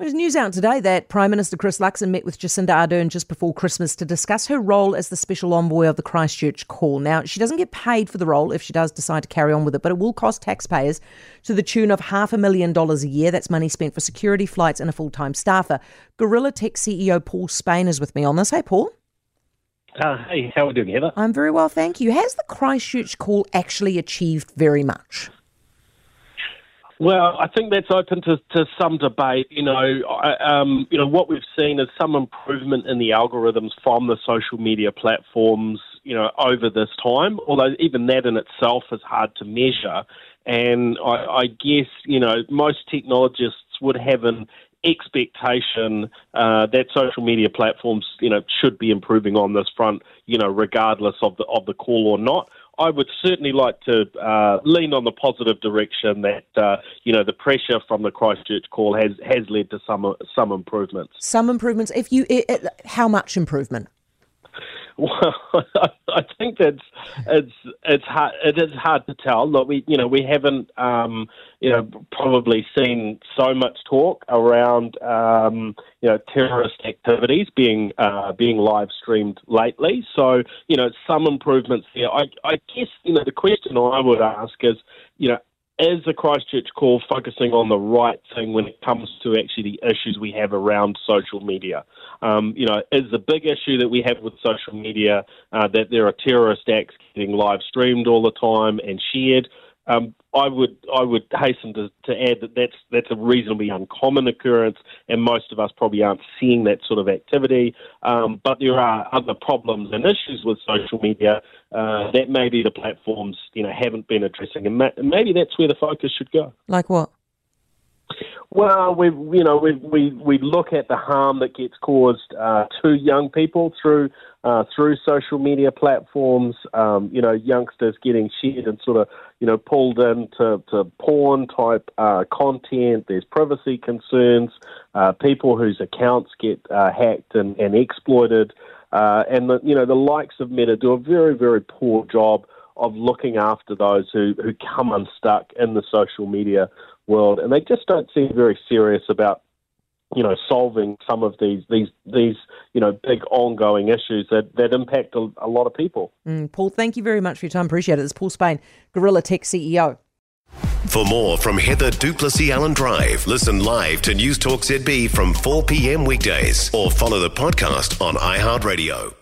There's news out today that Prime Minister Chris Luxon met with Jacinda Ardern just before Christmas to discuss her role as the special envoy of the Christchurch call. Now, she doesn't get paid for the role if she does decide to carry on with it, but it will cost taxpayers to the tune of half a million dollars a year. That's money spent for security flights and a full time staffer. Gorilla Tech CEO Paul Spain is with me on this. Hey, Paul. Uh, hey, how are we doing, Heather? I'm very well, thank you. Has the Christchurch call actually achieved very much? Well, I think that's open to, to some debate. You know, um, you know what we've seen is some improvement in the algorithms from the social media platforms. You know, over this time, although even that in itself is hard to measure. And I, I guess you know most technologists would have an expectation uh, that social media platforms, you know, should be improving on this front, you know, regardless of the of the call or not. I would certainly like to uh, lean on the positive direction that uh, you know the pressure from the Christchurch call has has led to some some improvements. Some improvements. If you, it, it, how much improvement? Well, I think that's it's it's hard it is hard to tell. Look, we you know we haven't um, you know probably seen so much talk around um, you know terrorist activities being uh, being live streamed lately. So you know some improvements there. I, I guess you know the question I would ask is you know is the Christchurch call focusing on the right thing when it comes to actually the issues we have around social media? Um, you know, is the big issue that we have with social media uh, that there are terrorist acts getting live streamed all the time and shared? Um, I would I would hasten to, to add that that's that's a reasonably uncommon occurrence, and most of us probably aren't seeing that sort of activity. Um, but there are other problems and issues with social media uh, that maybe the platforms you know haven't been addressing, and ma- maybe that's where the focus should go. Like what? Well, we you know we we we look at the harm that gets caused uh, to young people through uh, through social media platforms. Um, you know, youngsters getting shared and sort of you know pulled into to porn type uh, content. There's privacy concerns. Uh, people whose accounts get uh, hacked and, and exploited, uh, and the you know the likes of Meta do a very very poor job of looking after those who, who come unstuck in the social media world, and they just don't seem very serious about you know solving some of these these these you know big ongoing issues that that impact a, a lot of people. Mm, Paul, thank you very much for your time. Appreciate it. It's Paul Spain, Gorilla Tech CEO. For more from Heather du Plessis-Allen Drive, listen live to News Talk ZB from 4 p.m. weekdays or follow the podcast on iHeartRadio.